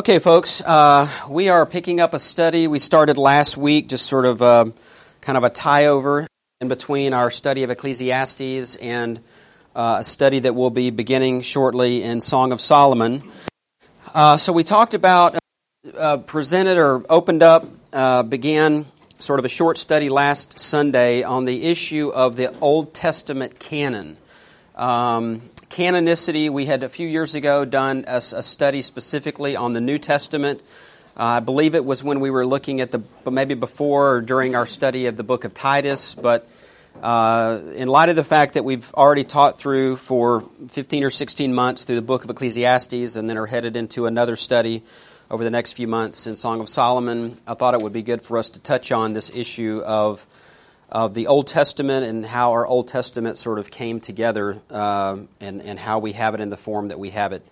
Okay, folks, uh, we are picking up a study we started last week, just sort of uh, kind of a tie over in between our study of Ecclesiastes and uh, a study that will be beginning shortly in Song of Solomon. Uh, so we talked about, uh, presented or opened up, uh, began sort of a short study last Sunday on the issue of the Old Testament canon. Um, canonicity, we had a few years ago done a, a study specifically on the New Testament. Uh, I believe it was when we were looking at the, maybe before or during our study of the book of Titus, but uh, in light of the fact that we've already taught through for 15 or 16 months through the book of Ecclesiastes and then are headed into another study over the next few months in Song of Solomon, I thought it would be good for us to touch on this issue of of the Old Testament and how our Old Testament sort of came together uh, and, and how we have it in the form that we have it,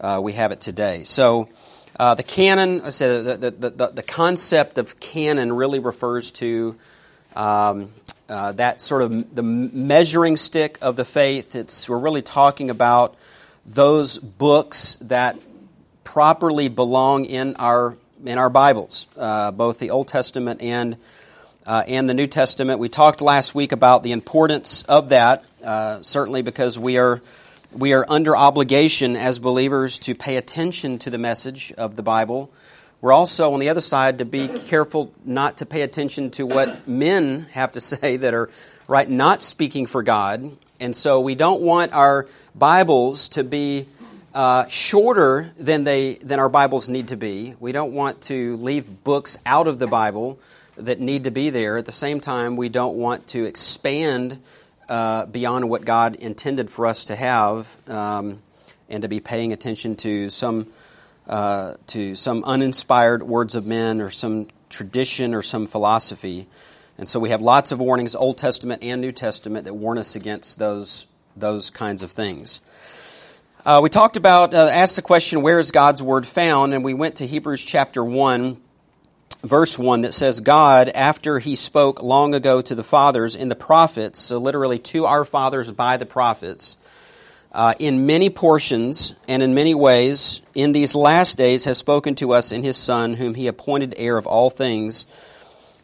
uh, we have it today. So, uh, the canon, I said, the, the, the, the, concept of canon really refers to um, uh, that sort of the measuring stick of the faith. It's, we're really talking about those books that properly belong in our, in our Bibles, uh, both the Old Testament and uh, and the New Testament. We talked last week about the importance of that, uh, certainly because we are we are under obligation as believers to pay attention to the message of the Bible. We're also on the other side to be careful not to pay attention to what men have to say that are right not speaking for God, and so we don't want our Bibles to be uh, shorter than they than our Bibles need to be. We don't want to leave books out of the Bible that need to be there. At the same time, we don't want to expand uh, beyond what God intended for us to have um, and to be paying attention to some, uh, to some uninspired words of men or some tradition or some philosophy. And so we have lots of warnings, Old Testament and New Testament, that warn us against those, those kinds of things. Uh, we talked about, uh, asked the question, where is God's Word found? And we went to Hebrews chapter 1 verse 1 that says, God, after he spoke long ago to the fathers in the prophets, so literally to our fathers by the prophets, uh, in many portions and in many ways, in these last days has spoken to us in his Son, whom he appointed heir of all things,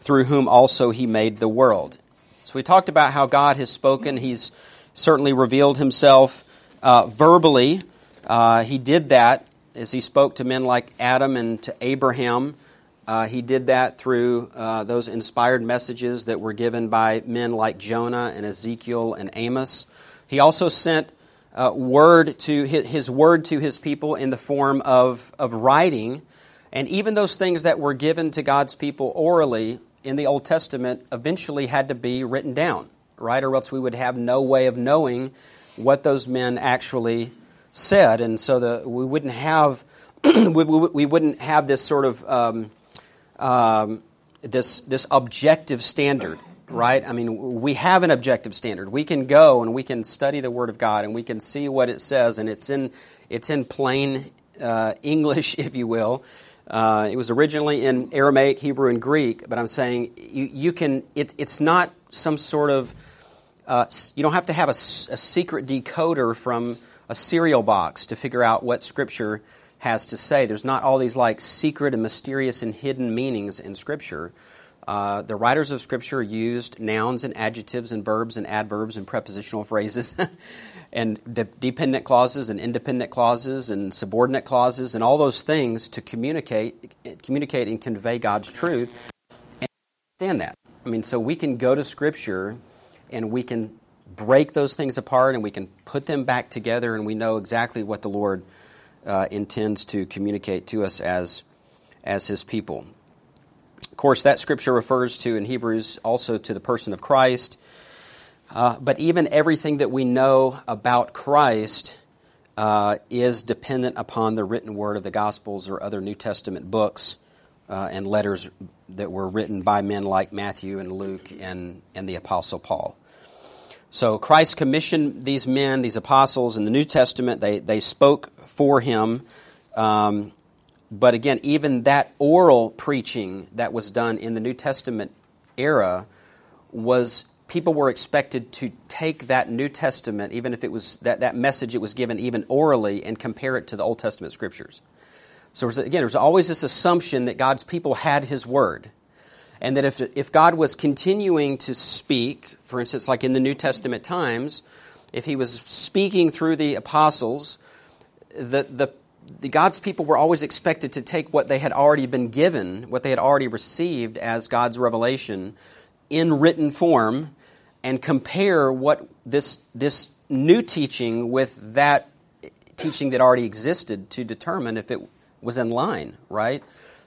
through whom also he made the world. So we talked about how God has spoken. He's certainly revealed himself uh, verbally. Uh, he did that as he spoke to men like Adam and to Abraham. Uh, he did that through uh, those inspired messages that were given by men like Jonah and Ezekiel and Amos. He also sent uh, word to his, his, word to his people in the form of, of writing, and even those things that were given to God's people orally in the Old Testament eventually had to be written down, right? Or else we would have no way of knowing what those men actually said, and so the, we wouldn't have we, we, wouldn't have this sort of um, um, this this objective standard, right? I mean, we have an objective standard. We can go and we can study the Word of God and we can see what it says, and it's in it's in plain uh, English, if you will. Uh, it was originally in Aramaic, Hebrew, and Greek, but I'm saying you, you can. It, it's not some sort of. Uh, you don't have to have a, a secret decoder from a cereal box to figure out what Scripture has to say. There's not all these like secret and mysterious and hidden meanings in Scripture. Uh, the writers of Scripture used nouns and adjectives and verbs and adverbs and prepositional phrases and de- dependent clauses and independent clauses and subordinate clauses and all those things to communicate, communicate and convey God's truth. And understand that. I mean, so we can go to Scripture and we can break those things apart and we can put them back together and we know exactly what the Lord uh, intends to communicate to us as, as his people. Of course, that scripture refers to, in Hebrews, also to the person of Christ. Uh, but even everything that we know about Christ uh, is dependent upon the written word of the Gospels or other New Testament books uh, and letters that were written by men like Matthew and Luke and, and the Apostle Paul. So Christ commissioned these men, these apostles in the New Testament. They, they spoke for him. Um, but again, even that oral preaching that was done in the New Testament era was people were expected to take that New Testament, even if it was that, that message it was given even orally, and compare it to the Old Testament scriptures. So again, there's always this assumption that God's people had His Word. And that if, if God was continuing to speak, for instance, like in the New Testament times, if He was speaking through the apostles, the, the, the God's people were always expected to take what they had already been given, what they had already received as God's revelation in written form, and compare what this, this new teaching with that teaching that already existed to determine if it was in line, right?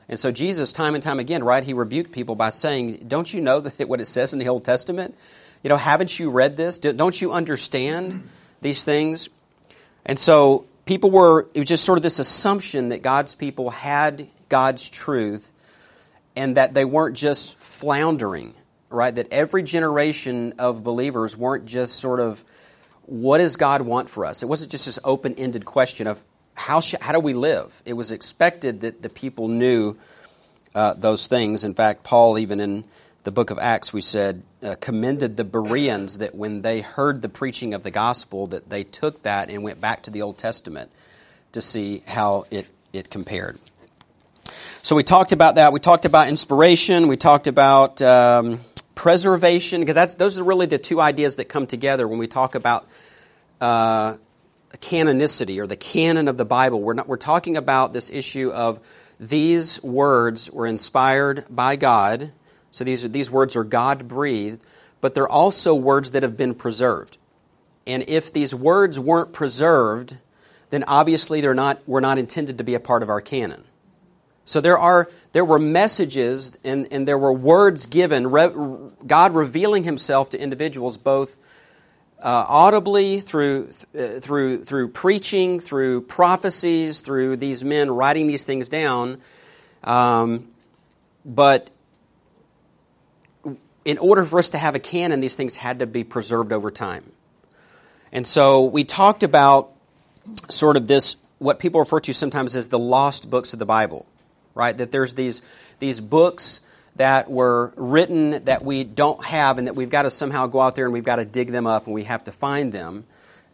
And so Jesus, time and time again, right, he rebuked people by saying, Don't you know that what it says in the Old Testament? You know, haven't you read this? Don't you understand these things? And so people were, it was just sort of this assumption that God's people had God's truth and that they weren't just floundering, right? That every generation of believers weren't just sort of, what does God want for us? It wasn't just this open ended question of, how, sh- how do we live? It was expected that the people knew uh, those things. In fact, Paul, even in the book of Acts, we said, uh, commended the Bereans that when they heard the preaching of the gospel, that they took that and went back to the Old Testament to see how it, it compared. So we talked about that. We talked about inspiration. We talked about um, preservation, because that's, those are really the two ideas that come together when we talk about uh, canonicity or the canon of the Bible. We're, not, we're talking about this issue of these words were inspired by God. So these, are, these words are God breathed, but they're also words that have been preserved. And if these words weren't preserved, then obviously they're not, were not intended to be a part of our canon. So there are there were messages and, and there were words given, re, God revealing Himself to individuals both uh, audibly through through through preaching, through prophecies, through these men writing these things down. Um, but in order for us to have a canon, these things had to be preserved over time. And so we talked about sort of this what people refer to sometimes as the lost books of the Bible, right? That there's these these books that were written that we don't have and that we've got to somehow go out there and we've got to dig them up and we have to find them.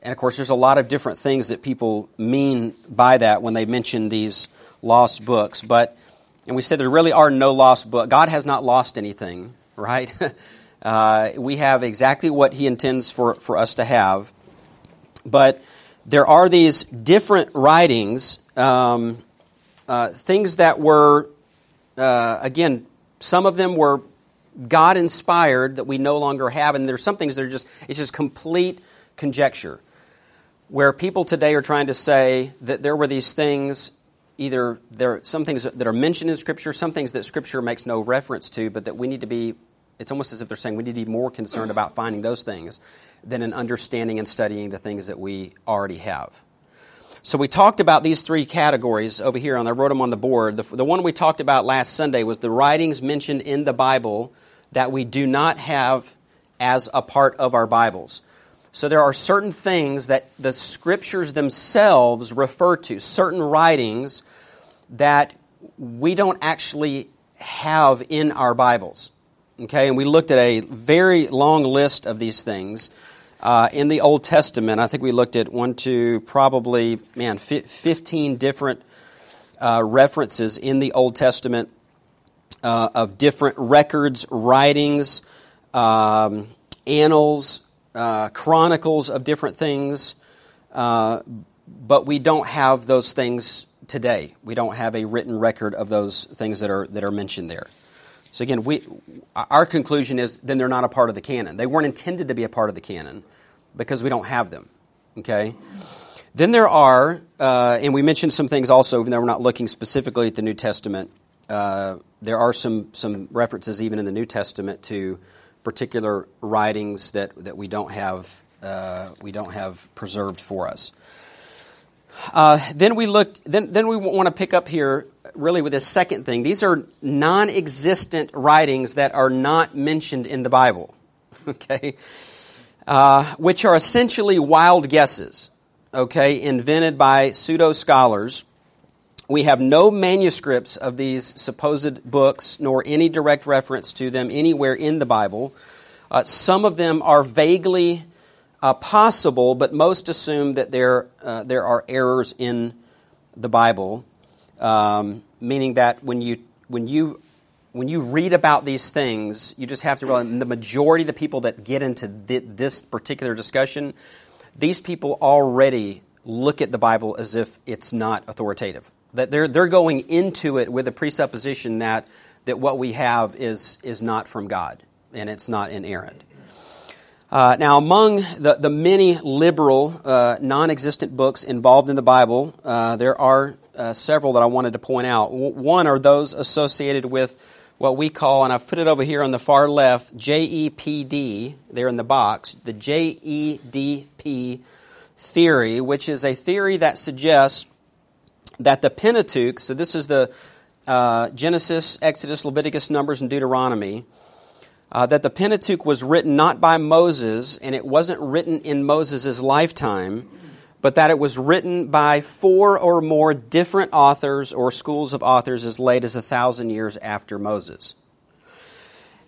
And of course, there's a lot of different things that people mean by that when they mention these lost books. But, and we said there really are no lost books. God has not lost anything, right? uh, we have exactly what He intends for, for us to have. But there are these different writings, um, uh, things that were, uh, again, some of them were God inspired that we no longer have, and there's some things that are just, it's just complete conjecture. Where people today are trying to say that there were these things, either there are some things that are mentioned in Scripture, some things that Scripture makes no reference to, but that we need to be, it's almost as if they're saying we need to be more concerned about finding those things than in understanding and studying the things that we already have. So we talked about these three categories over here, and I wrote them on the board. The, the one we talked about last Sunday was the writings mentioned in the Bible that we do not have as a part of our Bibles. So there are certain things that the scriptures themselves refer to, certain writings that we don't actually have in our Bibles. Okay, and we looked at a very long list of these things. Uh, in the Old Testament, I think we looked at one, two, probably, man, 15 different uh, references in the Old Testament uh, of different records, writings, um, annals, uh, chronicles of different things. Uh, but we don't have those things today. We don't have a written record of those things that are, that are mentioned there. So again, we, our conclusion is then they're not a part of the canon. They weren't intended to be a part of the canon because we don't have them. Okay? Then there are, uh, and we mentioned some things also, even though we're not looking specifically at the New Testament, uh, there are some, some references even in the New Testament to particular writings that, that we don't have uh, we don't have preserved for us. Uh, then we looked. Then, then we want to pick up here really with this second thing. These are non-existent writings that are not mentioned in the Bible. Okay, uh, which are essentially wild guesses, okay, invented by pseudo scholars. We have no manuscripts of these supposed books, nor any direct reference to them anywhere in the Bible. Uh, some of them are vaguely uh, possible, but most assume that there, uh, there are errors in the Bible. um, meaning that when you when you when you read about these things, you just have to realize the majority of the people that get into th- this particular discussion, these people already look at the Bible as if it's not authoritative. That they're they're going into it with a presupposition that that what we have is is not from God and it's not inerrant. Uh, now, among the, the many liberal, uh, non existent books involved in the Bible, uh, there are uh, several that I wanted to point out. W- one are those associated with what we call, and I've put it over here on the far left, JEPD, there in the box, the JEDP theory, which is a theory that suggests that the Pentateuch, so this is the uh, Genesis, Exodus, Leviticus, Numbers, and Deuteronomy, uh, that the Pentateuch was written not by Moses, and it wasn't written in Moses' lifetime, but that it was written by four or more different authors or schools of authors as late as a thousand years after Moses.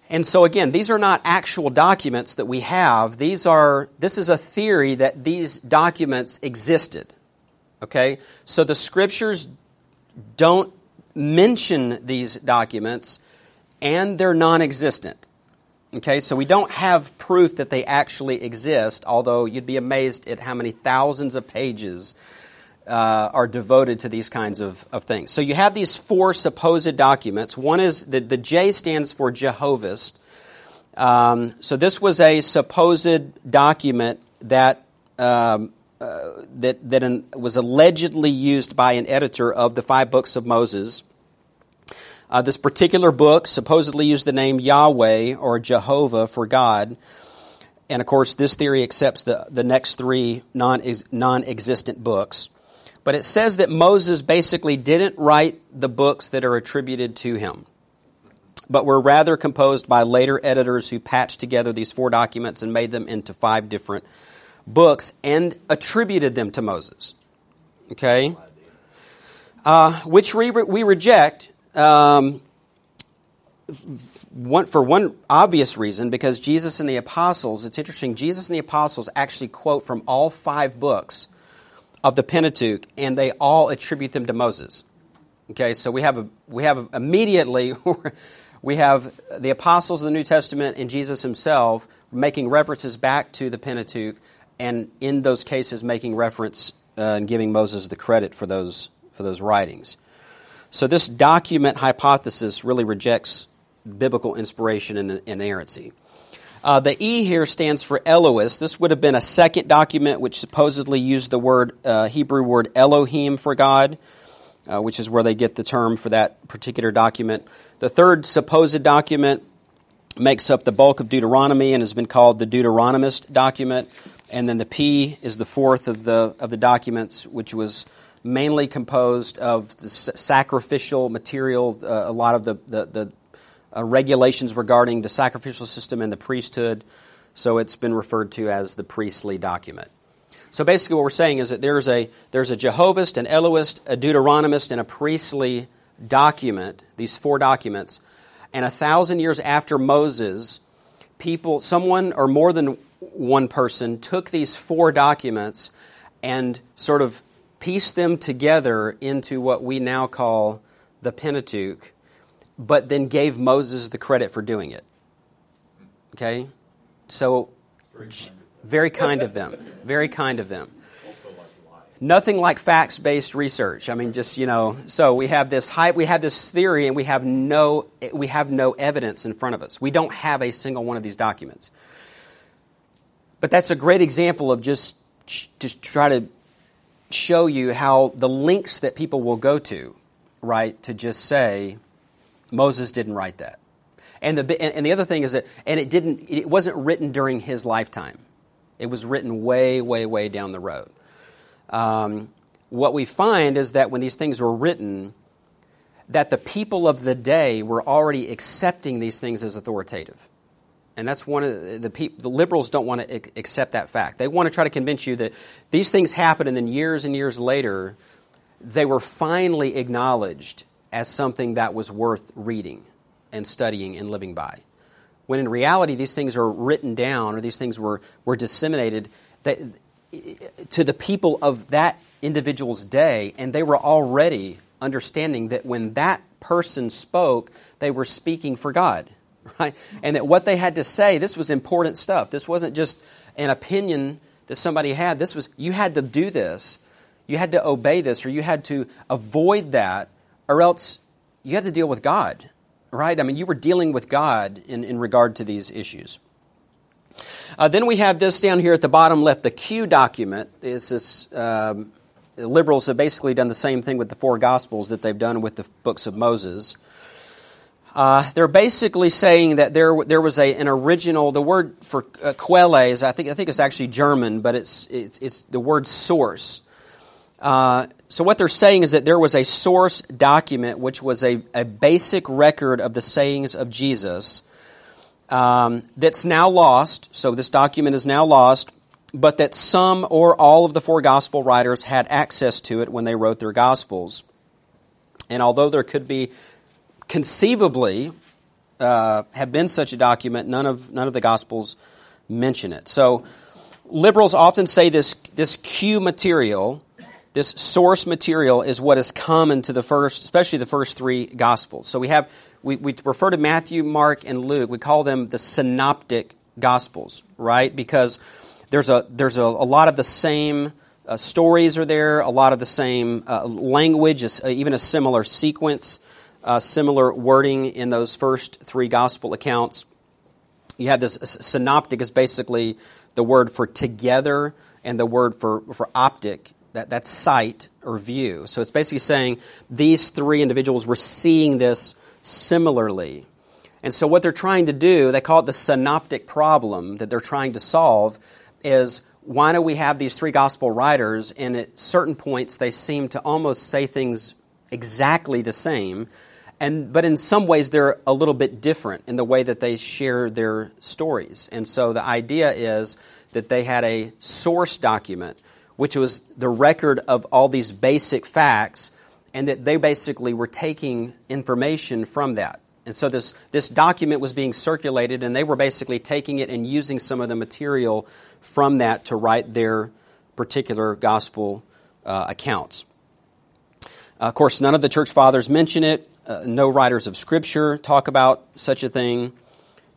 And so again, these are not actual documents that we have. These are, this is a theory that these documents existed. Okay? So the scriptures don't mention these documents and they're non existent. Okay, so we don't have proof that they actually exist, although you'd be amazed at how many thousands of pages uh, are devoted to these kinds of, of things. So you have these four supposed documents. One is the, the J stands for Jehovist. Um, so this was a supposed document that um, uh, that that an, was allegedly used by an editor of the five books of Moses. Uh, this particular book supposedly used the name Yahweh or Jehovah for God. And of course, this theory accepts the, the next three non existent books. But it says that Moses basically didn't write the books that are attributed to him, but were rather composed by later editors who patched together these four documents and made them into five different books and attributed them to Moses. Okay? Uh, which we, re- we reject um, one, for one obvious reason, because Jesus and the apostles, it's interesting, Jesus and the apostles actually quote from all five books of the Pentateuch, and they all attribute them to Moses. Okay, so we have a, we have immediately we have the apostles of the New Testament and Jesus himself making references back to the Pentateuch, and in those cases making reference uh, and giving Moses the credit for those for those writings. So this document hypothesis really rejects biblical inspiration and inerrancy. Uh, the E here stands for Elohist. This would have been a second document which supposedly used the word uh, Hebrew word Elohim for God, uh, which is where they get the term for that particular document. The third supposed document makes up the bulk of Deuteronomy and has been called the Deuteronomist document. And then the P is the fourth of the of the documents, which was mainly composed of the sacrificial material, uh, a lot of the, the, the uh, regulations regarding the sacrificial system and the priesthood. So it's been referred to as the priestly document. So basically, what we're saying is that there's a, there's a Jehovist, an Elohist, a Deuteronomist, and a priestly document, these four documents. And a thousand years after Moses, people, someone or more than one person took these four documents and sort of pieced them together into what we now call the Pentateuch, but then gave Moses the credit for doing it. Okay? So, very kind of them. Very kind of them. Nothing like facts based research. I mean, just, you know, so we have this hype, we have this theory, and we have no, we have no evidence in front of us. We don't have a single one of these documents. But that's a great example of just, to try to show you how the links that people will go to, right, to just say Moses didn't write that. And the and the other thing is that and it didn't it wasn't written during his lifetime. It was written way way way down the road. Um, what we find is that when these things were written, that the people of the day were already accepting these things as authoritative. And that's one of the, the, the liberals don't want to accept that fact. They want to try to convince you that these things happen and then years and years later, they were finally acknowledged as something that was worth reading and studying and living by. When in reality, these things are written down or these things were, were disseminated that, to the people of that individual's day, and they were already understanding that when that person spoke, they were speaking for God, right? And that what they had to say, this was important stuff. This wasn't just an opinion that somebody had. This was, you had to do this. You had to obey this, or you had to avoid that, or else you had to deal with God, right? I mean, you were dealing with God in, in regard to these issues. Uh, then we have this down here at the bottom left, the Q document. Is this um, liberals have basically done the same thing with the four Gospels that they've done with the books of Moses. Uh, they're basically saying that there there was a, an original. The word for uh, quelle is I think I think it's actually German, but it's it's, it's the word source. Uh, so what they're saying is that there was a source document which was a, a basic record of the sayings of Jesus um, that's now lost. So this document is now lost, but that some or all of the four gospel writers had access to it when they wrote their gospels. And although there could be conceivably uh, have been such a document, none of none of the gospels mention it. So liberals often say this this Q material, this source material, is what is common to the first, especially the first three gospels. So we have we, we refer to Matthew, Mark, and Luke. We call them the synoptic gospels, right? Because there's a there's a, a lot of the same uh, stories are there, a lot of the same uh, language, uh, even a similar sequence, uh, similar wording in those first three gospel accounts. You have this synoptic is basically the word for together and the word for, for optic, that, that's sight or view. So it's basically saying these three individuals were seeing this similarly. And so what they're trying to do, they call it the synoptic problem that they're trying to solve, is why do we have these three gospel writers and at certain points they seem to almost say things exactly the same and but in some ways they're a little bit different in the way that they share their stories and so the idea is that they had a source document which was the record of all these basic facts and that they basically were taking information from that and so this, this document was being circulated, and they were basically taking it and using some of the material from that to write their particular gospel uh, accounts. Uh, of course, none of the church fathers mention it. Uh, no writers of Scripture talk about such a thing.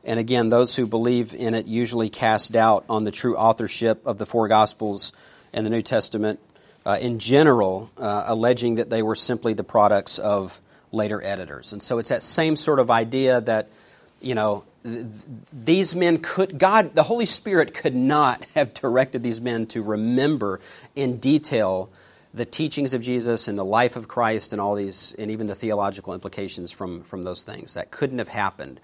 And again, those who believe in it usually cast doubt on the true authorship of the four Gospels and the New Testament uh, in general, uh, alleging that they were simply the products of later editors. And so it's that same sort of idea that, you know, th- these men could, God, the Holy Spirit could not have directed these men to remember in detail the teachings of Jesus and the life of Christ and all these, and even the theological implications from, from those things. That couldn't have happened.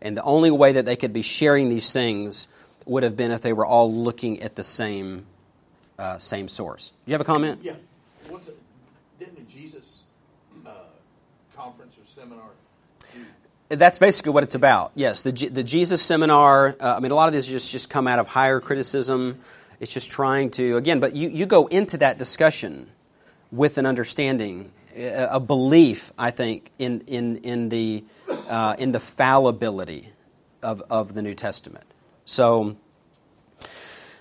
And the only way that they could be sharing these things would have been if they were all looking at the same, uh, same source. Do you have a comment? Yeah. Didn't the Jesus conference or seminar? That's basically what it's about. Yes, the, the Jesus seminar. Uh, I mean, a lot of these just just come out of higher criticism. It's just trying to again, but you, you go into that discussion with an understanding, a belief, I think, in in in the uh, in the fallibility of of the New Testament. So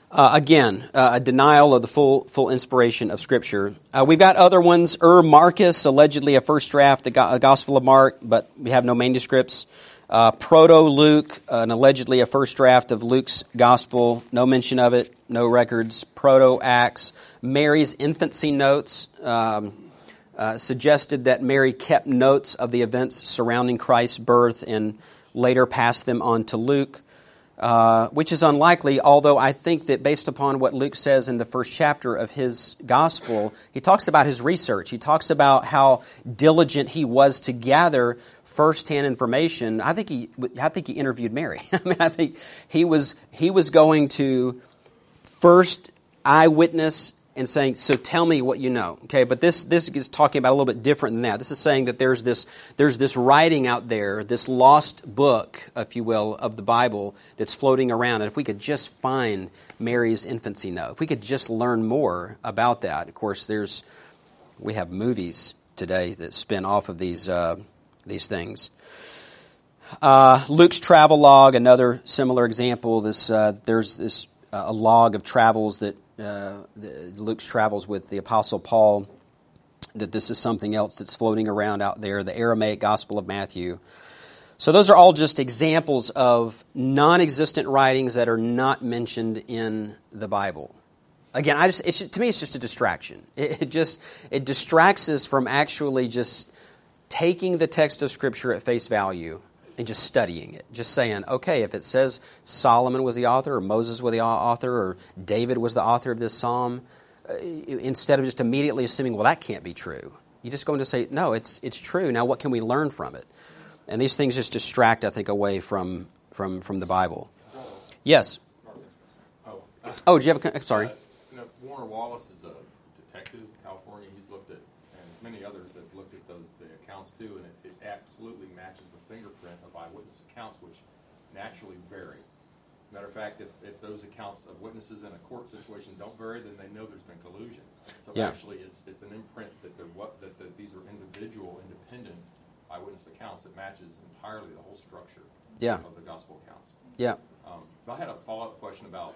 uh, again, uh, a denial of the full full inspiration of Scripture. Uh, we've got other ones. Ur Marcus, allegedly a first draft, the Gospel of Mark, but we have no manuscripts. Uh, Proto Luke, an allegedly a first draft of Luke's Gospel, no mention of it, no records. Proto Acts, Mary's infancy notes. Um, uh, suggested that Mary kept notes of the events surrounding Christ's birth and later passed them on to Luke. Uh, which is unlikely, although I think that based upon what Luke says in the first chapter of his gospel, he talks about his research. He talks about how diligent he was to gather firsthand information. I think he, I think he interviewed Mary. I mean, I think he was, he was going to first eyewitness and saying, "So tell me what you know." Okay, but this this is talking about a little bit different than that. This is saying that there's this there's this writing out there, this lost book, if you will, of the Bible that's floating around. And if we could just find Mary's infancy note, if we could just learn more about that. Of course, there's we have movies today that spin off of these uh, these things. Uh, Luke's travel log, another similar example. This uh, there's this uh, a log of travels that uh, Luke's travels with the Apostle Paul. that this is something else that's floating around out there, the Aramaic Gospel of Matthew. So those are all just examples of non existent writings that are not mentioned in the Bible. Again, I just, it's, to me, it's just a distraction. It, it just it distracts us from actually just taking the text of Scripture at face value and just studying it. Just saying, okay, if it says Solomon was the author, or Moses was the author, or David was the author of this psalm, uh, instead of just immediately assuming, well, that can't be true, you just go in to say, no, it's, it's true. Now, what can we learn from it? And these things just distract, I think, away from, from, from the Bible. Yes? Oh, Oh, do you have a. Sorry. Uh, you know, Warner Wallace is a detective in California. He's looked at, and many others have looked at those the accounts too, and it, it absolutely matches the fingerprint of eyewitness accounts, which naturally vary. Matter of fact, if, if those accounts of witnesses in a court situation don't vary, then they know there's been collusion. So Yeah. actually, it's it's an imprint that they're what that, that these are individual, independent eyewitness accounts that matches entirely the whole structure Yeah. of the gospel accounts. Yeah. Um, I had a follow-up question about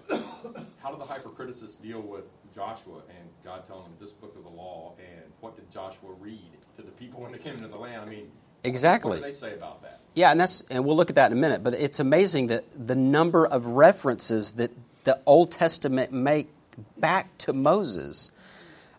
how did the hypercriticists deal with Joshua and God telling him this book of the law, and what did Joshua read to the people when they came into the land? I mean, Exactly. What do they say about that? Yeah, and that's and we'll look at that in a minute. But it's amazing that the number of references that the Old Testament make back to Moses.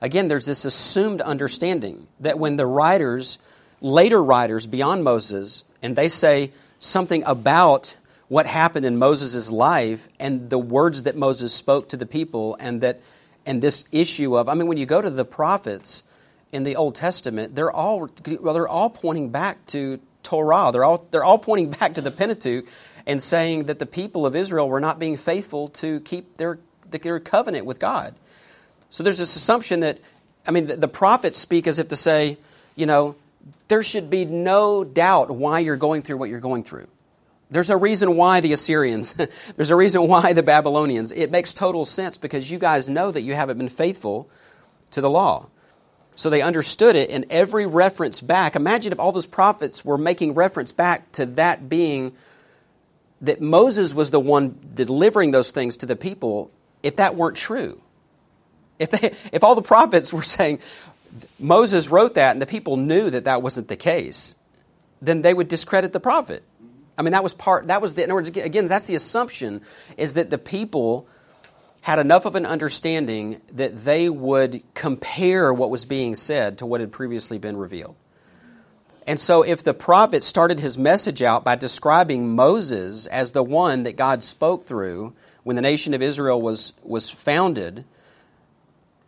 Again, there's this assumed understanding that when the writers, later writers beyond Moses, and they say something about what happened in Moses' life and the words that Moses spoke to the people, and that and this issue of I mean, when you go to the prophets in the Old Testament, they're all well, they're all pointing back to Torah. They're all they're all pointing back to the Pentateuch and saying that the people of Israel were not being faithful to keep their their covenant with God. So there's this assumption that I mean the, the prophets speak as if to say, you know, there should be no doubt why you're going through what you're going through. There's a reason why the Assyrians, there's a reason why the Babylonians. It makes total sense because you guys know that you haven't been faithful to the law. So they understood it, and every reference back, imagine if all those prophets were making reference back to that being that Moses was the one delivering those things to the people, if that weren't true. If, they, if all the prophets were saying Moses wrote that and the people knew that that wasn't the case, then they would discredit the prophet. I mean, that was part, that was the, in other words, again, that's the assumption, is that the people had enough of an understanding that they would compare what was being said to what had previously been revealed. And so, if the prophet started his message out by describing Moses as the one that God spoke through when the nation of Israel was, was founded,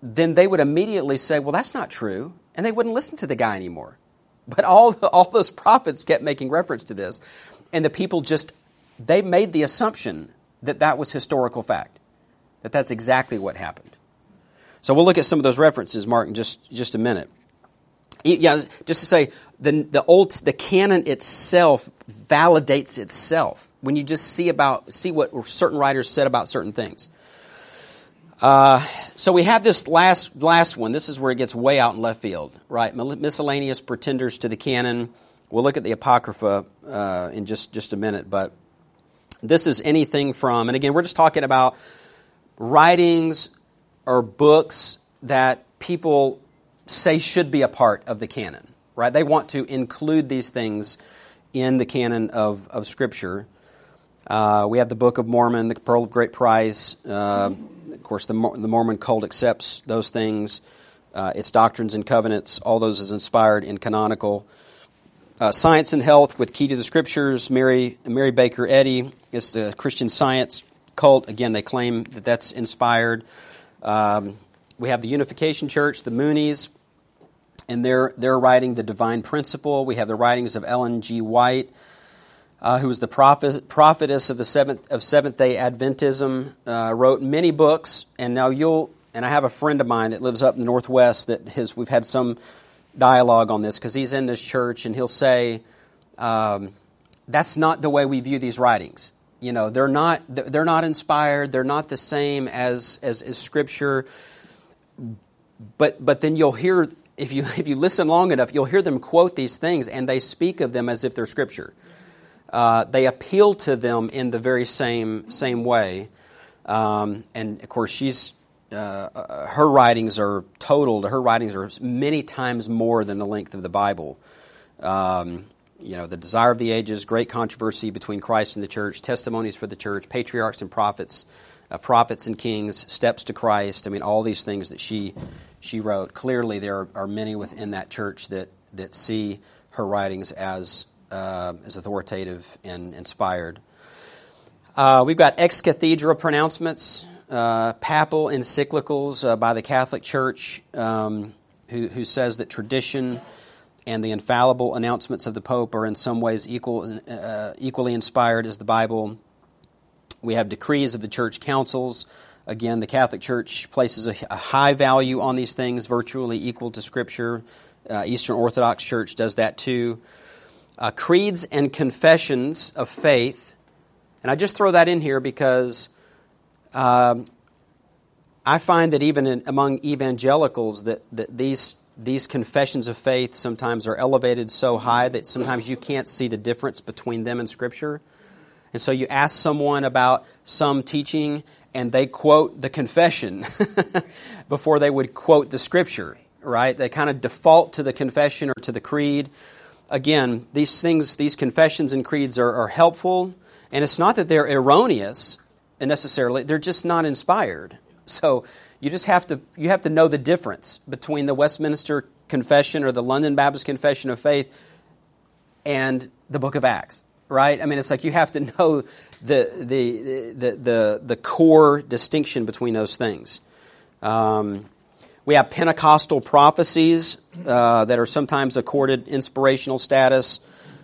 then they would immediately say, Well, that's not true. And they wouldn't listen to the guy anymore. But all, the, all those prophets kept making reference to this. And the people just, they made the assumption that that was historical fact, that that's exactly what happened. So we'll look at some of those references, Mark, in just, just a minute. Yeah, just to say, the, the old the canon itself validates itself when you just see about see what certain writers said about certain things. Uh, so we have this last last one. This is where it gets way out in left field, right? Miscellaneous pretenders to the canon. We'll look at the apocrypha uh, in just just a minute, but this is anything from, and again, we're just talking about writings or books that people say should be a part of the canon, right? They want to include these things in the canon of, of Scripture. Uh, we have the Book of Mormon, the Pearl of Great Price. Uh, of course, the, the Mormon cult accepts those things. Uh, its doctrines and covenants, all those is inspired in canonical. Uh, Science and Health with Key to the Scriptures, Mary, Mary Baker Eddy. It's the Christian Science cult. Again, they claim that that's inspired. Um, we have the Unification Church, the Moonies, and they're, they're writing the Divine Principle. We have the writings of Ellen G. White, uh, who was the prophet, prophetess of the seventh of Seventh Day Adventism, uh, wrote many books. And now you'll and I have a friend of mine that lives up in the Northwest that has we've had some dialogue on this because he's in this church and he'll say um, that's not the way we view these writings. You know, they're not they're not inspired. They're not the same as as, as Scripture. But but then you'll hear if you if you listen long enough, you'll hear them quote these things, and they speak of them as if they're Scripture. Uh, they appeal to them in the very same same way. Um, and of course, she's uh, uh, her writings are totaled. Her writings are many times more than the length of the Bible. Um, you know, the desire of the ages, great controversy between Christ and the church, testimonies for the church, patriarchs and prophets, uh, prophets and kings, steps to Christ. I mean, all these things that she she wrote. Clearly, there are, are many within that church that that see her writings as uh, as authoritative and inspired. Uh, we've got ex cathedra pronouncements, uh, papal encyclicals uh, by the Catholic Church, um, who, who says that tradition and the infallible announcements of the Pope are in some ways equal, uh, equally inspired as the Bible. We have decrees of the church councils. Again, the Catholic Church places a, a high value on these things, virtually equal to Scripture. Uh, Eastern Orthodox Church does that too. Uh, creeds and confessions of faith. And I just throw that in here because um, I find that even in, among evangelicals that, that these these confessions of faith sometimes are elevated so high that sometimes you can't see the difference between them and Scripture. And so you ask someone about some teaching, and they quote the confession before they would quote the Scripture, right? They kind of default to the confession or to the creed. Again, these things, these confessions and creeds are, are helpful, and it's not that they're erroneous necessarily, they're just not inspired. So you just have to you have to know the difference between the Westminster Confession or the London Baptist Confession of Faith and the Book of Acts, right? I mean, it's like you have to know the the the the, the core distinction between those things. Um, we have Pentecostal prophecies uh, that are sometimes accorded inspirational status.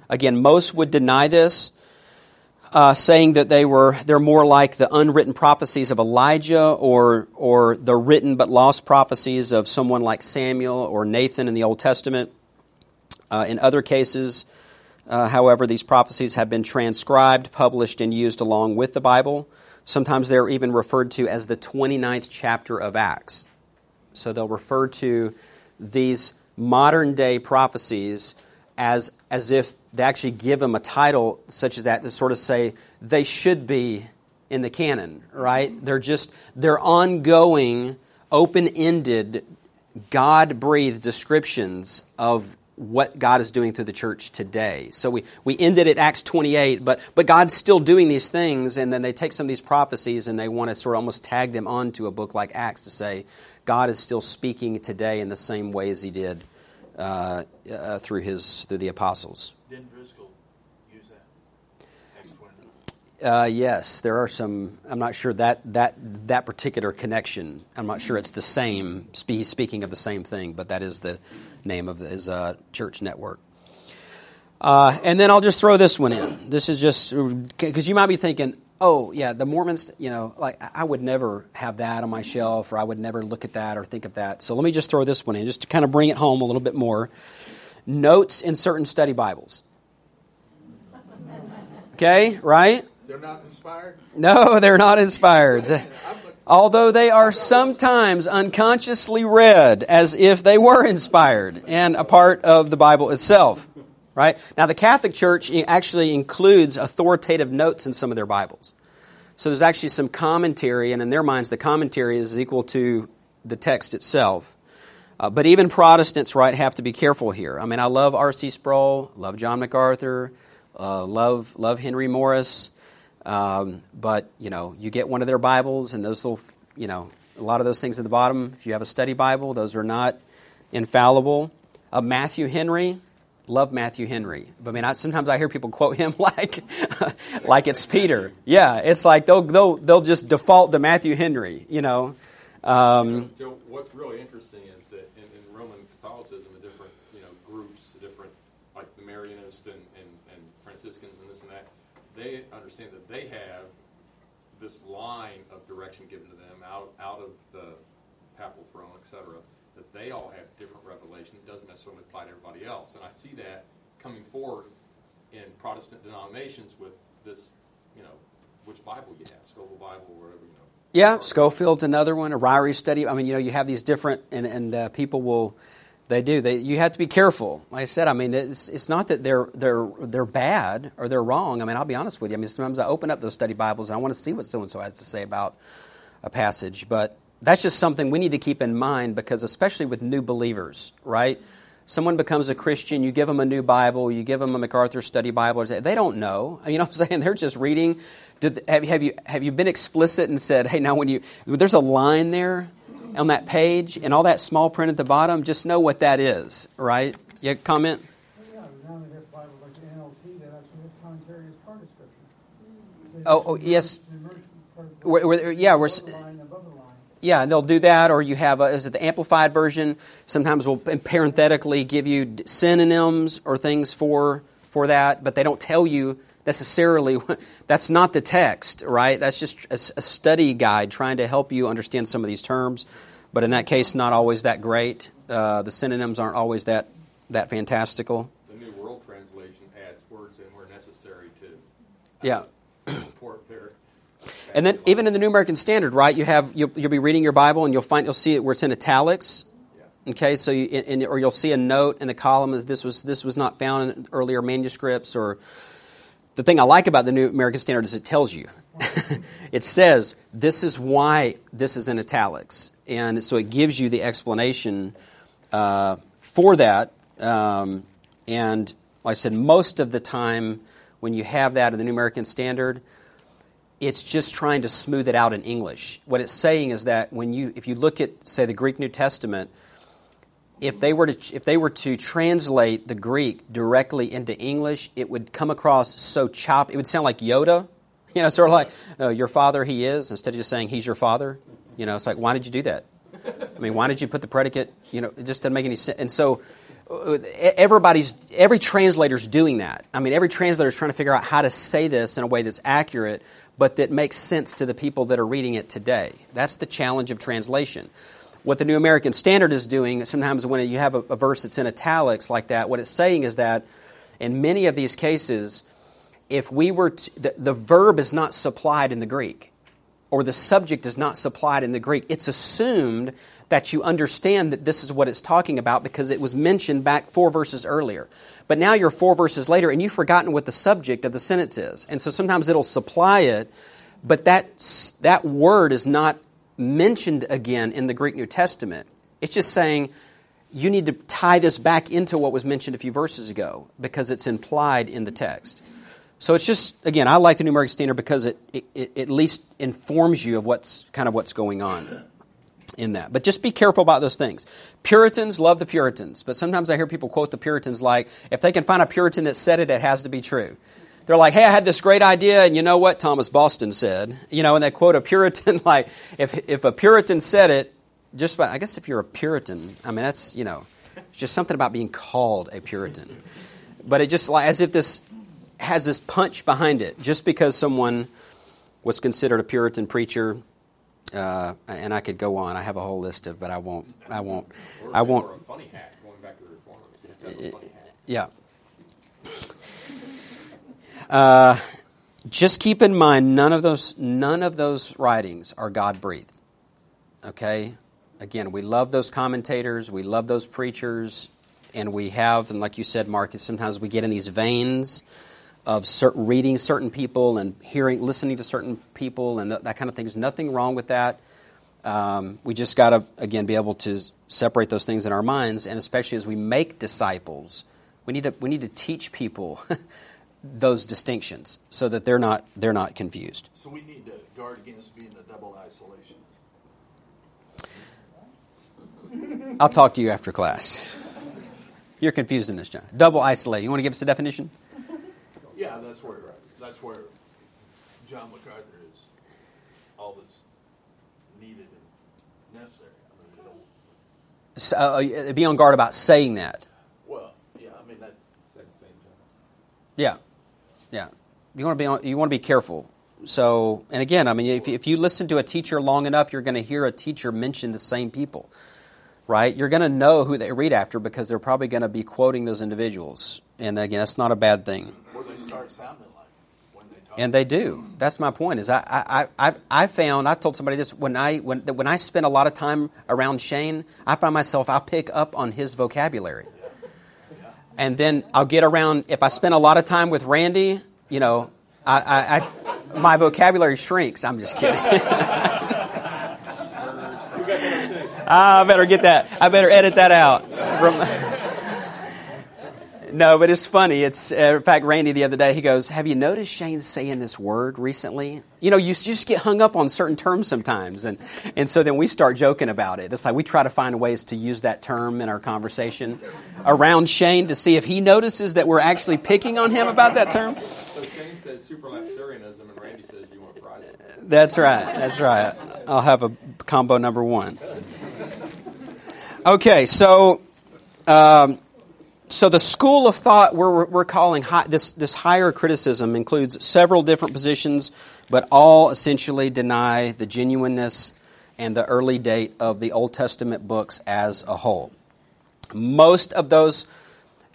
Again, most would deny this uh, saying that they were they're more like the unwritten prophecies of Elijah or or the written but lost prophecies of someone like Samuel or Nathan in the Old Testament. Uh, in other cases, uh, however, these prophecies have been transcribed, published, and used along with the Bible. Sometimes they're even referred to as the 29th chapter of Acts. So they'll refer to these modern day prophecies as, as if they actually give them a title such as that to sort of say they should be in the canon, right? They're just, they're ongoing, open ended, God breathed descriptions of what God is doing through the church today. So we, we ended at Acts 28, but, but God's still doing these things, and then they take some of these prophecies and they want to sort of almost tag them onto a book like Acts to say, God is still speaking today in the same way as he did uh, uh, through his through the apostles. Didn't Driscoll use that? Uh, yes, there are some. I'm not sure that that that particular connection. I'm not sure it's the same. He's speaking of the same thing, but that is the name of his uh, church network. Uh, and then I'll just throw this one in. This is just because you might be thinking, oh yeah, the Mormons, you know, like I would never have that on my shelf, or I would never look at that or think of that. So let me just throw this one in, just to kind of bring it home a little bit more. Notes in certain study Bibles. Okay, right? They're not inspired? No, they're not inspired. Although they are sometimes unconsciously read as if they were inspired and a part of the Bible itself right? Now, the Catholic Church actually includes authoritative notes in some of their Bibles. So there's actually some commentary, and in their minds, the commentary is equal to the text itself. Uh, but even Protestants, right, have to be careful here. I mean, I love R.C. Sproul, love John MacArthur, uh, love love Henry Morris, um, but you know, you get one of their Bibles, and those will, you know, a lot of those things at the bottom. If you have a study Bible, those are not infallible. Uh, Matthew Henry, love Matthew Henry. But I mean, I, sometimes I hear people quote him like, like it's Peter. Yeah, it's like they'll, they'll, they'll just default to Matthew Henry, you know. Um, Joe, what's really interesting is that in, in, Roman Catholicism, the different you know groups, the different like the Marianists and, and, and Franciscans and this and that, they understand that they have this line of direction given to them out out of the papal throne, etc that they all have different revelation that doesn't necessarily apply to everybody else. And I see that coming forward in Protestant denominations with this, you know, which Bible you have, Scofield Bible or whatever, you know. Yeah, Scofield's another one, a Ryrie study. I mean, you know, you have these different, and, and uh, people will, they do. They, you have to be careful. Like I said, I mean, it's, it's not that they're, they're, they're bad or they're wrong. I mean, I'll be honest with you. I mean, sometimes I open up those study Bibles and I want to see what so and so has to say about a passage. But That's just something we need to keep in mind because, especially with new believers, right? Someone becomes a Christian, you give them a new Bible, you give them a MacArthur Study Bible, they don't know. You know what I'm saying? They're just reading. Did, have, have, you, have you been explicit and said, hey, now when you, there's a line there on that page and all that small print at the bottom, just know what that is, right? You comment? Oh, oh yes. Yeah, we're. Yeah, they'll do that, or you have a, is it the amplified version? Sometimes we'll parenthetically give you synonyms or things for for that, but they don't tell you necessarily. That's not the text, right? That's just a, a study guide trying to help you understand some of these terms. But in that case, not always that great. Uh, the synonyms aren't always that that fantastical. The New World Translation adds words in where necessary to. Yeah. Support their and then even in the New American Standard, right? You have you'll, you'll, be reading your Bible and you'll find you'll see it where it's in italics. Okay, so you, in, or you'll see a note in the column as this was this was not found in earlier manuscripts. Or the thing I like about the New American Standard is it tells you, it says this is why this is in italics, and so it gives you the explanation uh, for that. Um, and like I said, most of the time when you have that in the New American Standard, it's just trying to smooth it out in English. What it's saying is that when you, if you look at, say, the Greek New Testament, if they were to if they were to translate the Greek directly into English, it would come across so choppy. It would sound like Yoda, you know, sort of like oh, "Your father, he is," instead of just saying "He's your father." You know, it's like, why did you do that? I mean, why did you put the predicate? You know, it just doesn't make any sense. And so, uh, everybody's every translator's doing that. I mean, every translator's trying to figure out how to say this in a way that's accurate but that makes sense to the people that are reading it today. That's the challenge of translation. What the New American Standard is doing, sometimes when you have a, a verse that's in italics like that, what it's saying is that in many of these cases, if we were to, the, the verb is not supplied in the Greek, or the subject is not supplied in the Greek, it's assumed that you understand that this is what it's talking about because it was mentioned back four verses earlier. But now you're four verses later and you've forgotten what the subject of the sentence is. And so sometimes it'll supply it, but that, that word is not mentioned again in the Greek New Testament. It's just saying you need to tie this back into what was mentioned a few verses ago because it's implied in the text. So it's just again, I like the New American Standard because it, it, it at least informs you of what's kind of what's going on in that. But just be careful about those things. Puritans love the Puritans, but sometimes I hear people quote the Puritans like, if they can find a Puritan that said it, it has to be true. They're like, hey, I had this great idea, and you know what Thomas Boston said? You know, and they quote a Puritan like, if, if a Puritan said it, just by, I guess if you're a Puritan, I mean, that's, you know, just something about being called a Puritan. But it just like, as if this has this punch behind it, just because someone was considered a Puritan preacher uh, and I could go on. I have a whole list of, but I won't. I won't. Or, I won't. Or a funny hack going back to reformers. Yeah. Uh, just keep in mind, none of those none of those writings are God breathed. Okay. Again, we love those commentators. We love those preachers, and we have, and like you said, Marcus, sometimes we get in these veins of certain, reading certain people and hearing, listening to certain people and th- that kind of thing. There's nothing wrong with that. Um, we just got to again be able to separate those things in our minds, and especially as we make disciples, we need to we need to teach people those distinctions so that they're not they're not confused. So we need to guard against being in a double isolation. I'll talk to you after class. You're confusing this, John. Double isolate. You want to give us a definition? Yeah, that's where that's where John MacArthur is all that's needed and necessary. I mean, so, uh, be on guard about saying that. Well, yeah, I mean that. Same thing. Yeah, yeah. You want to be on, you want to be careful. So, and again, I mean, if, if you listen to a teacher long enough, you're going to hear a teacher mention the same people, right? You're going to know who they read after because they're probably going to be quoting those individuals. And again, that's not a bad thing start sounding like when they talk. And they do. That's my point. Is I, I, I, I found I told somebody this when I when when I spend a lot of time around Shane, I find myself I pick up on his vocabulary. And then I'll get around if I spend a lot of time with Randy, you know, I, I, I my vocabulary shrinks. I'm just kidding. I better get that. I better edit that out. no, but it's funny. It's uh, in fact, Randy the other day he goes, "Have you noticed Shane saying this word recently? You know, you just get hung up on certain terms sometimes, and and so then we start joking about it. It's like we try to find ways to use that term in our conversation around Shane to see if he notices that we're actually picking on him about that term. So Shane says supralapsarianism, and Randy says you want it. That's right. That's right. I'll have a combo number one. Okay, so. Um, so the school of thought we're, we're calling high, this, this higher criticism includes several different positions, but all essentially deny the genuineness and the early date of the Old Testament books as a whole. Most of those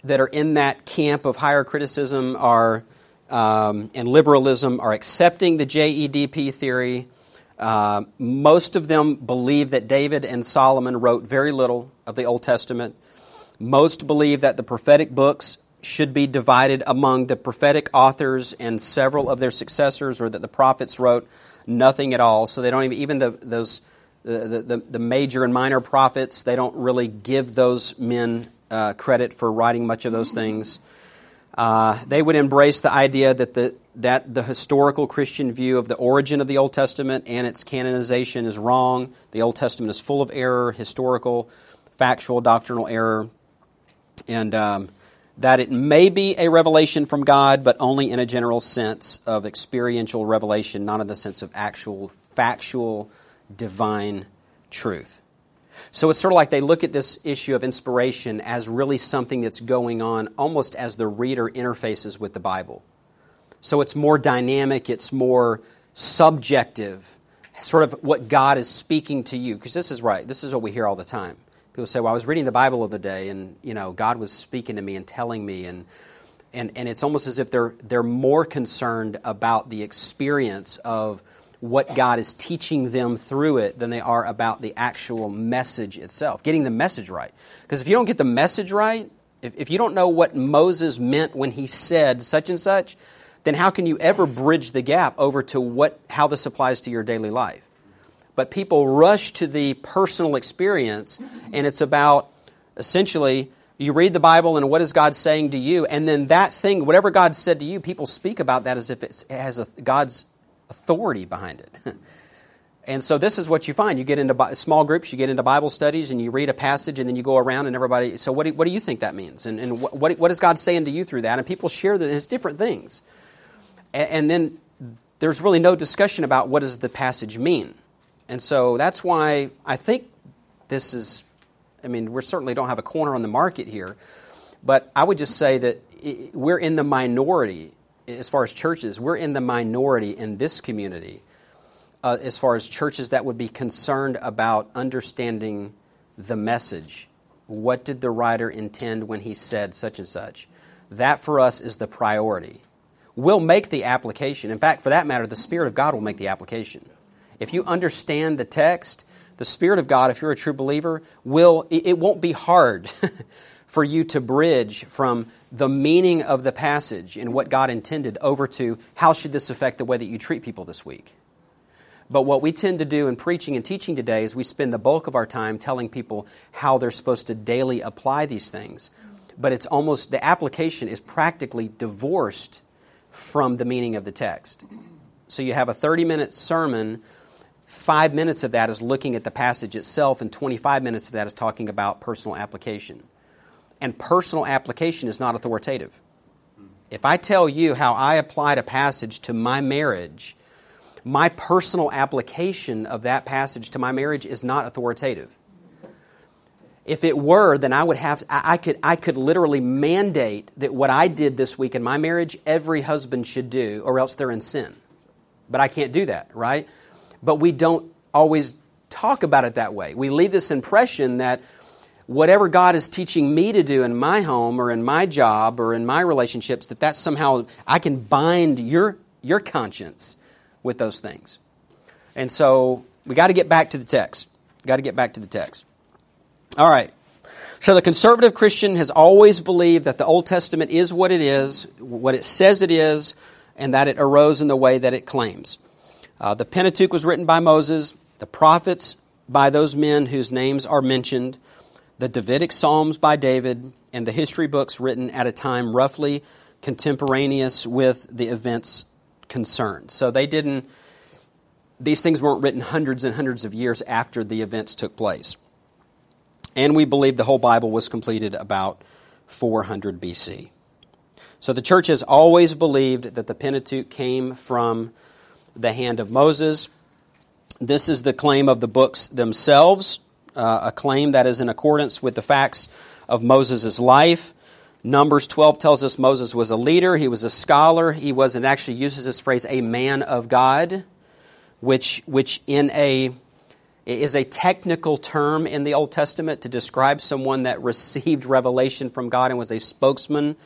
that are in that camp of higher criticism are um, and liberalism are accepting the JEDP theory. Uh, most of them believe that David and Solomon wrote very little of the Old Testament. Most believe that the prophetic books should be divided among the prophetic authors and several of their successors, or that the prophets wrote nothing at all. So they don't even, even the, those, the, the, the major and minor prophets, they don't really give those men uh, credit for writing much of those things. Uh, they would embrace the idea that the, that the historical Christian view of the origin of the Old Testament and its canonization is wrong. The Old Testament is full of error, historical, factual, doctrinal error and um, that it may be a revelation from God, but only in a general sense of experiential revelation, not in the sense of actual, factual, divine truth. So it's sort of like they look at this issue of inspiration as really something that's going on almost as the reader interfaces with the Bible. So it's more dynamic, it's more subjective, sort of what God is speaking to you. Because this is right, this is what we hear all the time. People say, "Well, I was reading the Bible the other day, and you know, God was speaking to me and telling me," and and and it's almost as if they're they're more concerned about the experience of what God is teaching them through it than they are about the actual message itself, getting the message right. Because if you don't get the message right, if, if you don't know what Moses meant when he said such and such, then how can you ever bridge the gap over to what how this applies to your daily life? But people rush to the personal experience, and it's about essentially you read the Bible and what is God saying to you, and then that thing, whatever God said to you, people speak about that as if it has a, God's authority behind it. and so this is what you find. You get into small groups, you get into Bible studies, and you read a passage, and then you go around and everybody. So what do, what do you think that means? And, and what, what is God saying to you through that? And people share that it's different things. And, and then there's really no discussion about what does the passage mean. And so that's why I think this is, I mean, we certainly don't have a corner on the market here, but I would just say that we're in the minority as far as churches, we're in the minority in this community uh, as far as churches that would be concerned about understanding the message. What did the writer intend when he said such and such? That for us is the priority. We'll make the application. In fact, for that matter, the Spirit of God will make the application. If you understand the text, the Spirit of God, if you're a true believer, will it won't be hard for you to bridge from the meaning of the passage and what God intended over to how should this affect the way that you treat people this week. But what we tend to do in preaching and teaching today is we spend the bulk of our time telling people how they're supposed to daily apply these things. But it's almost, the application is practically divorced from the meaning of the text. So you have a 30 minute sermon Five minutes of that is looking at the passage itself, and 25 minutes of that is talking about personal application. And personal application is not authoritative. If I tell you how I applied a passage to my marriage, my personal application of that passage to my marriage is not authoritative. If it were, then I would have I could I could literally mandate that what I did this week in my marriage every husband should do or else they're in sin. But I can't do that, right? But we don't always talk about it that way. We leave this impression that whatever God is teaching me to do in my home or in my job or in my relationships, that that somehow I can bind your, your conscience with those things. And so we got to get back to the text. Got to get back to the text. All right. So the conservative Christian has always believed that the Old Testament is what it is, what it says it is, and that it arose in the way that it claims. Uh, the Pentateuch was written by Moses. The prophets by those men whose names are mentioned, the Davidic Psalms by David, and the history books written at a time roughly contemporaneous with the events concerned. So they didn't, these things weren't written hundreds and hundreds of years after the events took place. And we believe the whole Bible was completed about 400 BC. So the church has always believed that the Pentateuch came from the hand of Moses. This is the claim of the books themselves, uh, a claim that is in accordance with the facts of Moses' life. Numbers 12 tells us Moses was a leader, he was a scholar, he was, and actually uses this phrase, a man of God, which, which in a is a technical term in the Old Testament to describe someone that received revelation from God and was a spokesman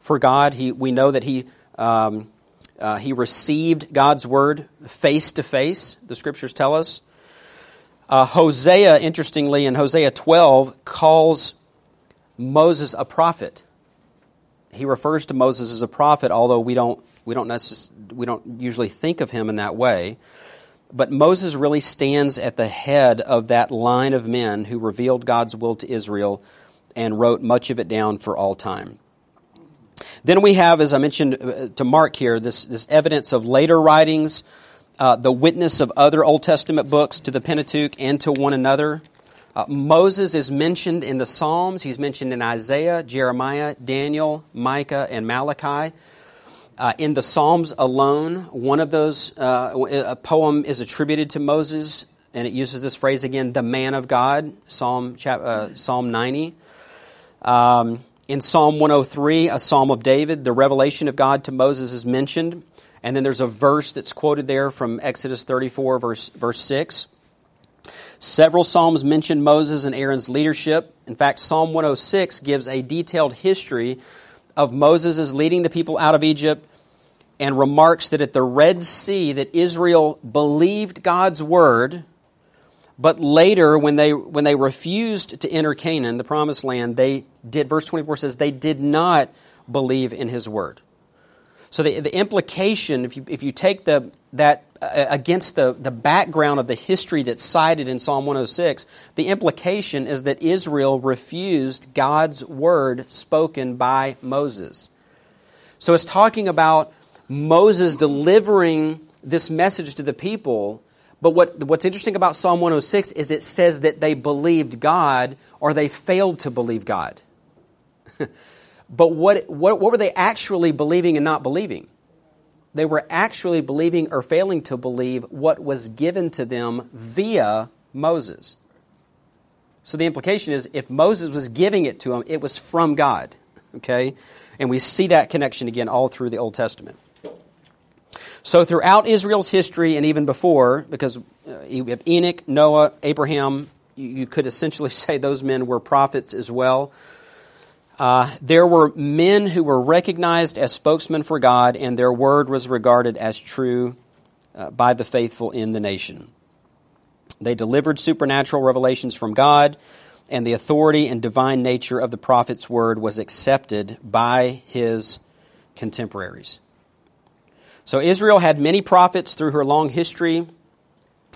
for God. He, we know that he, um, uh, he received God's word face to face, the scriptures tell us. Uh, Hosea, interestingly, in Hosea 12, calls Moses a prophet. He refers to Moses as a prophet, although we don't, we don't, necess- we don't usually think of him in that way. But Moses really stands at the head of that line of men who revealed God's will to Israel and wrote much of it down for all time. Then we have, as I mentioned uh, to Mark here, this, this evidence of later writings, uh, the witness of other Old Testament books to the Pentateuch and to one another. Uh, Moses is mentioned in the Psalms. He's mentioned in Isaiah, Jeremiah, Daniel, Micah, and Malachi. Uh, in the Psalms alone, one of those, uh, a poem is attributed to Moses, and it uses this phrase again, the man of God, Psalm, uh, Psalm 90. Um, in Psalm 103, a psalm of David, the revelation of God to Moses is mentioned. And then there's a verse that's quoted there from Exodus 34, verse, verse 6. Several psalms mention Moses and Aaron's leadership. In fact, Psalm 106 gives a detailed history of Moses' leading the people out of Egypt and remarks that at the Red Sea that Israel believed God's word but later, when they, when they refused to enter Canaan, the promised land, they did, verse 24 says, they did not believe in his word. So the, the implication, if you, if you take the, that uh, against the, the background of the history that's cited in Psalm 106, the implication is that Israel refused God's word spoken by Moses. So it's talking about Moses delivering this message to the people but what, what's interesting about Psalm 106 is it says that they believed God or they failed to believe God. but what, what, what were they actually believing and not believing? They were actually believing or failing to believe what was given to them via Moses. So the implication is if Moses was giving it to them, it was from God. Okay? And we see that connection again all through the Old Testament. So throughout Israel's history and even before, because uh, you have Enoch, Noah, Abraham, you could essentially say those men were prophets as well. Uh, there were men who were recognized as spokesmen for God, and their word was regarded as true uh, by the faithful in the nation. They delivered supernatural revelations from God, and the authority and divine nature of the prophet's word was accepted by his contemporaries. So Israel had many prophets through her long history,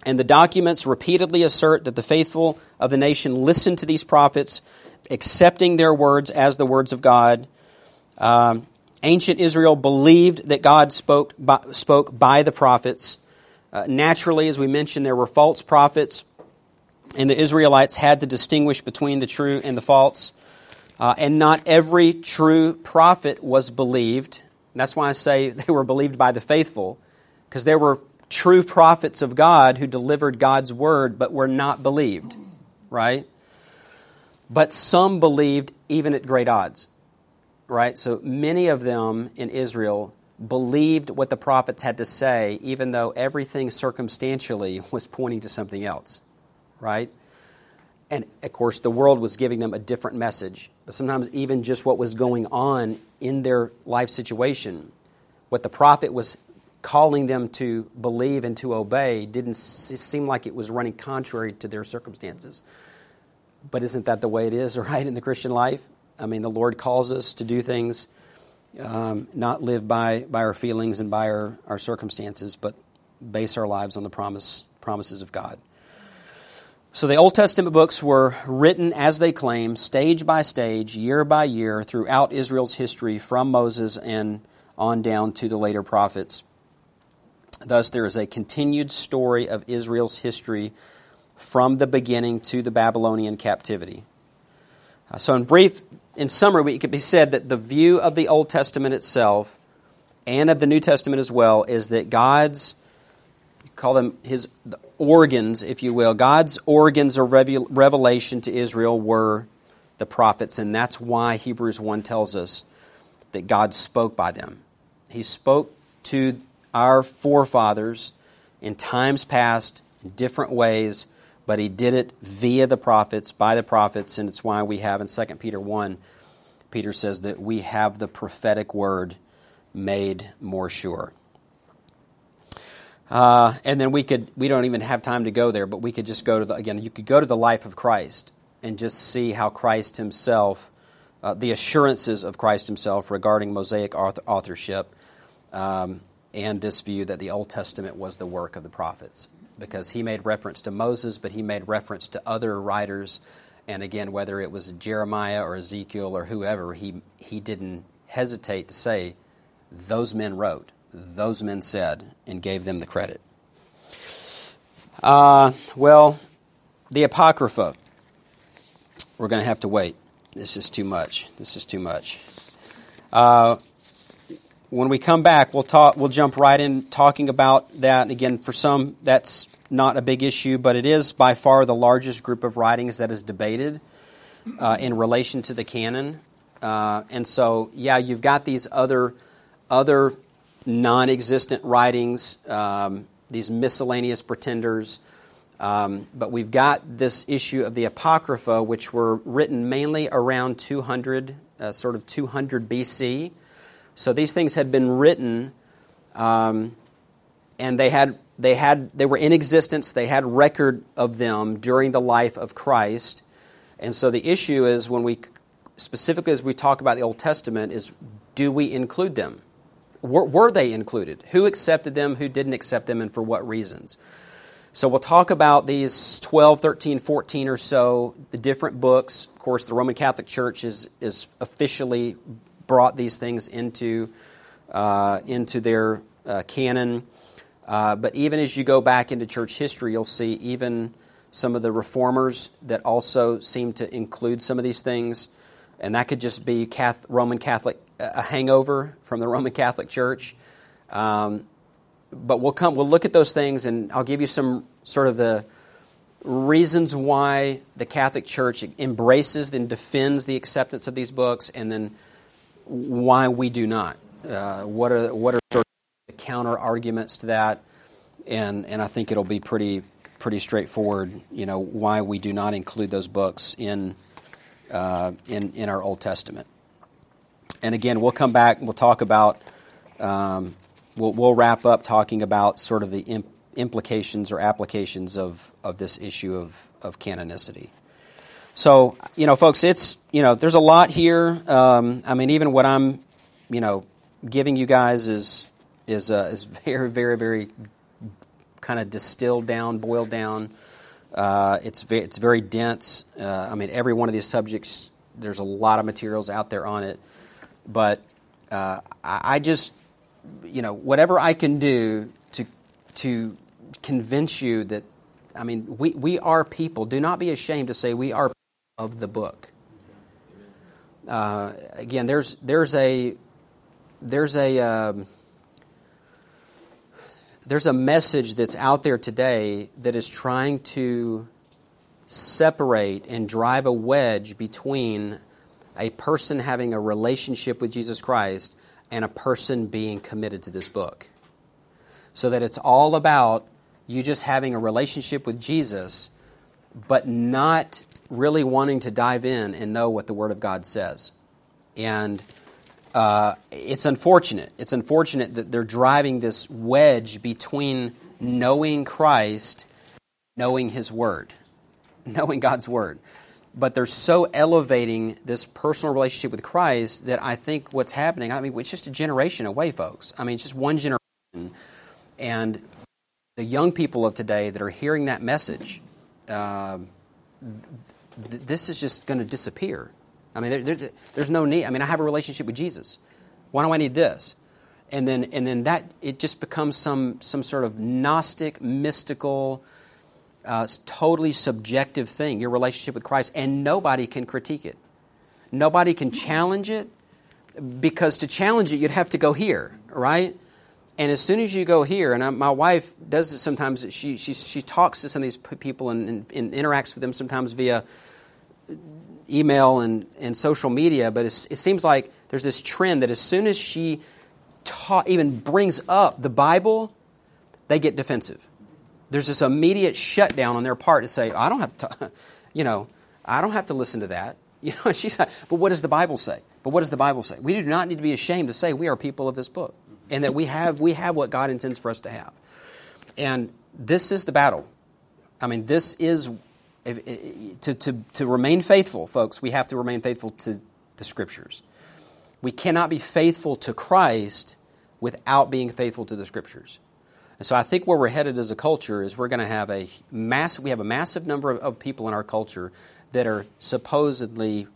and the documents repeatedly assert that the faithful of the nation listened to these prophets, accepting their words as the words of God. Um, ancient Israel believed that God spoke by, spoke by the prophets. Uh, naturally, as we mentioned, there were false prophets, and the Israelites had to distinguish between the true and the false. Uh, and not every true prophet was believed. And that's why I say they were believed by the faithful, because there were true prophets of God who delivered God's word but were not believed, right? But some believed even at great odds, right? So many of them in Israel believed what the prophets had to say, even though everything circumstantially was pointing to something else, right? And of course, the world was giving them a different message. But sometimes, even just what was going on in their life situation, what the prophet was calling them to believe and to obey didn't seem like it was running contrary to their circumstances. But isn't that the way it is, right, in the Christian life? I mean, the Lord calls us to do things, um, not live by, by our feelings and by our, our circumstances, but base our lives on the promise, promises of God. So the Old Testament books were written, as they claim, stage by stage, year by year, throughout Israel's history from Moses and on down to the later prophets. Thus, there is a continued story of Israel's history from the beginning to the Babylonian captivity. Uh, so, in brief, in summary, it could be said that the view of the Old Testament itself and of the New Testament as well is that God's, call them his organs, if you will, God's organs of revelation to Israel were the prophets, and that's why Hebrews 1 tells us that God spoke by them. He spoke to our forefathers in times past in different ways, but he did it via the prophets, by the prophets, and it's why we have in 2 Peter 1, Peter says that we have the prophetic word made more sure. Uh, and then we could, we don't even have time to go there, but we could just go to the, again, you could go to the life of Christ and just see how Christ himself, uh, the assurances of Christ himself regarding Mosaic author, authorship, um, and this view that the Old Testament was the work of the prophets. Because he made reference to Moses, but he made reference to other writers. And again, whether it was Jeremiah or Ezekiel or whoever, he, he didn't hesitate to say, those men wrote, those men said, and gave them the credit. Uh, well, the Apocrypha, we're going to have to wait. This is too much. This is too much. Uh, when we come back, we'll talk. We'll jump right in talking about that. And again, for some, that's not a big issue, but it is by far the largest group of writings that is debated uh, in relation to the canon. Uh, and so, yeah, you've got these other other non-existent writings, um, these miscellaneous pretenders. Um, but we've got this issue of the Apocrypha, which were written mainly around 200, uh, sort of 200 BC. So these things had been written, um, and they had they had they were in existence. They had record of them during the life of Christ, and so the issue is when we specifically as we talk about the Old Testament is do we include them? Were, were they included? Who accepted them? Who didn't accept them? And for what reasons? So we'll talk about these 12, 13, 14 or so the different books. Of course, the Roman Catholic Church is, is officially brought these things into, uh, into their uh, canon. Uh, but even as you go back into church history, you'll see even some of the reformers that also seem to include some of these things. And that could just be Catholic, Roman Catholic a hangover from the Roman Catholic Church. Um, but we'll come. We'll look at those things, and I'll give you some sort of the reasons why the Catholic Church embraces and defends the acceptance of these books, and then why we do not. Uh, what are what are sort of the counter arguments to that? And and I think it'll be pretty pretty straightforward. You know why we do not include those books in uh, in in our Old Testament. And again, we'll come back and we'll talk about, um, we'll, we'll, wrap up talking about sort of the imp- implications or applications of, of this issue of, of canonicity. So, you know, folks, it's, you know, there's a lot here. Um, I mean, even what I'm, you know, giving you guys is, is, uh, is very, very, very kind of distilled down, boiled down. Uh, it's, very, it's very dense. Uh, I mean, every one of these subjects, there's a lot of materials out there on it. But uh, I just, you know, whatever I can do to to convince you that, I mean, we, we are people. Do not be ashamed to say we are of the book. Uh, again, there's there's a there's a um, there's a message that's out there today that is trying to separate and drive a wedge between a person having a relationship with Jesus Christ and a person being committed to this book. So that it's all about you just having a relationship with Jesus, but not really wanting to dive in and know what the Word of God says. And uh, it's unfortunate. It's unfortunate that they're driving this wedge between knowing Christ, knowing His Word, knowing God's Word but they're so elevating this personal relationship with Christ that I think what's happening, I mean, it's just a generation away, folks. I mean, it's just one generation. And the young people of today that are hearing that message, um, th- th- this is just going to disappear. I mean, there, there, there's no need. I mean, I have a relationship with Jesus. Why do I need this? And then, and then that it just becomes some some sort of gnostic, mystical, uh, totally subjective thing. Your relationship with Christ, and nobody can critique it. Nobody can challenge it because to challenge it, you'd have to go here, right? And as soon as you go here, and I, my wife does it sometimes, she, she, she talks to some of these people and, and, and interacts with them sometimes via email and, and social media, but it seems like there's this trend that as soon as she ta- even brings up the Bible, they get defensive. There's this immediate shutdown on their part to say, I don't have to, you know, I don't have to listen to that. You know, she's like, but what does the Bible say? But what does the Bible say? We do not need to be ashamed to say we are people of this book and that we have, we have what God intends for us to have. And this is the battle. I mean, this is, to, to, to remain faithful, folks, we have to remain faithful to the Scriptures. We cannot be faithful to Christ without being faithful to the Scriptures. And so I think where we're headed as a culture is we're going to have a mass, we have a massive number of, of people in our culture that are supposedly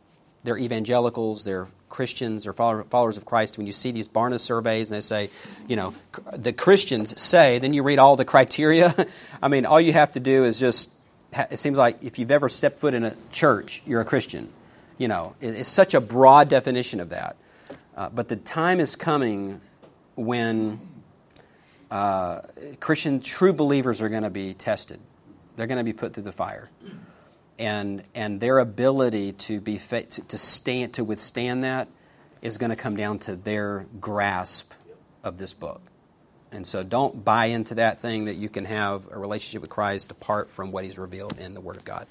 they're evangelicals, they're Christians, they're followers of Christ. When you see these Barna surveys and they say, you know, the Christians say, then you read all the criteria. I mean, all you have to do is just, it seems like if you've ever stepped foot in a church, you're a Christian. You know, it's such a broad definition of that. Uh, but the time is coming when uh, Christian true believers are going to be tested. They're going to be put through the fire and and their ability to be to, to stand to withstand that is going to come down to their grasp of this book. And so don't buy into that thing that you can have a relationship with Christ apart from what he's revealed in the Word of God.